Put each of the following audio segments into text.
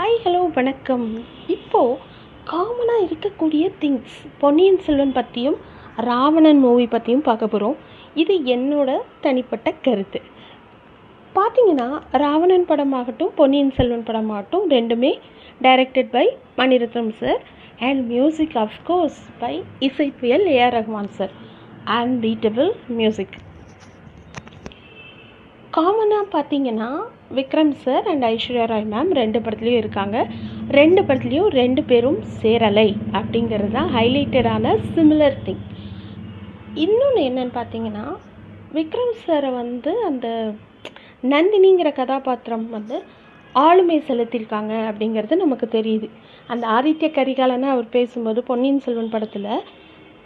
Hi hello வணக்கம். இப்போது காமனாக இருக்கக்கூடிய திங்ஸ் பொன்னியின் செல்வன் பற்றியும் ராவணன் மூவி பற்றியும் பார்க்க போகிறோம் இது என்னோட தனிப்பட்ட கருத்து. பார்த்தீங்கன்னா ராவணன் படமாகட்டும் பொன்னியின் செல்வன் படமாகட்டும் ரெண்டுமே directed by Maniratnam sir and music of course by இசைப்புயல் AR Rahman sir and beatable music காமனாக பார்த்தீங்கன்னா Vikram sir and Aishwarya Rai ma'am ரெண்டு படத்துலேயும் இருக்காங்க. ரெண்டு படத்துலேயும் ரெண்டு பேரும் சேரலை அப்படிங்கிறது தான் ஹைலைட்டடான சிமிலர் திங் இன்னொன்று என்னன்னு பார்த்தீங்கன்னா விக்ரம் சாரை வந்து அந்த நந்தினிங்கிற கதாபாத்திரம் வந்து ஆளுமை செலுத்தியிருக்காங்க அப்படிங்கிறது நமக்கு தெரியுது. அந்த ஆதித்ய கரிகாலனை அவர் பேசும்போது பொன்னியின் செல்வன் படத்தில்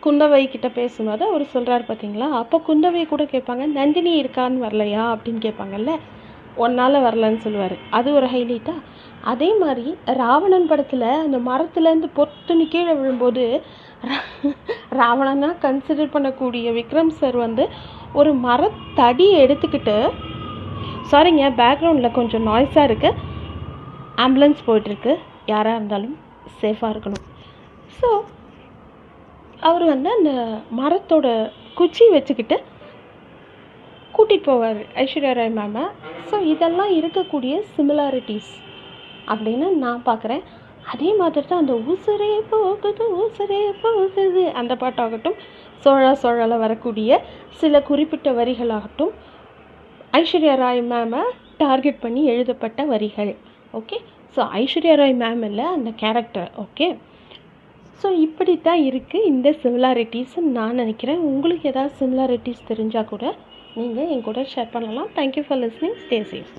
குந்தவை கிட்ட பேசும்போது அவர் சொல்கிறார் பார்த்தீங்களா அப்போ குந்தவை கூட கேட்பாங்க நந்தினி இருக்கான்னு வரலையா? அப்படின்னு கேட்பாங்கல்ல. ஒன்னால் வரலன்னு சொல்லுவார். அது ஒரு ஹைலைட்டா? அதே மாதிரி ராவணன் படத்தில் அந்த மரத்துலேருந்து பொத்துன்னு கீழே விழும்போது ராவணனாக கன்சிடர் பண்ணக்கூடிய விக்ரம் சார் வந்து ஒரு மரத்தடியை எடுத்துக்கிட்டு சாரிங்க பேக்ரவுண்டில் கொஞ்சம் நாய்ஸாக இருக்குது ஆம்புலன்ஸ் போயிட்டுருக்கு. யாராக இருந்தாலும் சேஃபாக இருக்கணும். ஸோ அவர் வந்து அந்த மரத்தோட குச்சி வச்சுக்கிட்டு கூட்டிகிட்டு போவார் ஐஸ்வர்யா ராய் மேமை. ஸோ இதெல்லாம் இருக்கக்கூடிய சிமிலாரிட்டிஸ் அப்படின்னு நான் பார்க்குறேன். அதே மாதிரி தான் அந்த உசுரே போகுது உசுரே போகுது. அந்த பாட்டாகட்டும் சோழா சோழால வரக்கூடிய சில குறிப்பிட்ட வரிகளாகட்டும் ஐஸ்வர்யா ராய் மேமை டார்கெட் பண்ணி எழுதப்பட்ட வரிகள். Okay so Aishwarya Rai ma'am இல்லை அந்த கேரக்டர் ஓகே ஸோ இப்படி தான் இருக்குது இந்த சிமிலாரிட்டிஸ்ன்னு நான் நினைக்கிறேன். உங்களுக்கு ஏதாவது சிமிலாரிட்டிஸ் தெரிஞ்சால் கூட நீங்கள் என் கூட ஷேர் பண்ணலாம். Thank you for listening stay safe